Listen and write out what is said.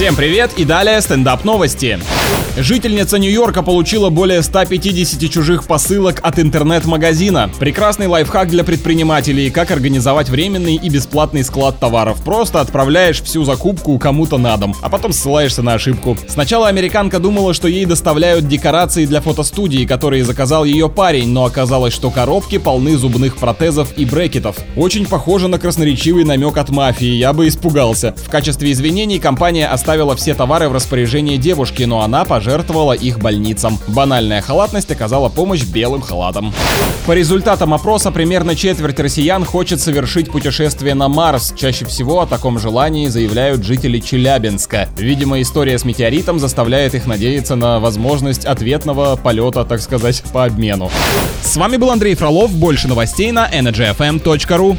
Всем привет и далее стендап новости. Жительница Нью-Йорка получила более 150 чужих посылок от интернет-магазина. Прекрасный лайфхак для предпринимателей, как организовать временный и бесплатный склад товаров. Просто отправляешь всю закупку кому-то на дом, а потом ссылаешься на ошибку. Сначала американка думала, что ей доставляют декорации для фотостудии, которые заказал ее парень, но оказалось, что коробки полны зубных протезов и брекетов. Очень похоже на красноречивый намек от мафии, я бы испугался. В качестве извинений компания оставила все товары в распоряжении девушки, но она пожертвовала их больницам. Банальная халатность оказала помощь белым халатам. По результатам опроса примерно четверть россиян хочет совершить путешествие на Марс. Чаще всего о таком желании заявляют жители Челябинска. Видимо, история с метеоритом заставляет их надеяться на возможность ответного полета, так сказать, по обмену. С вами был Андрей Фролов. Больше новостей на energyfm.ru.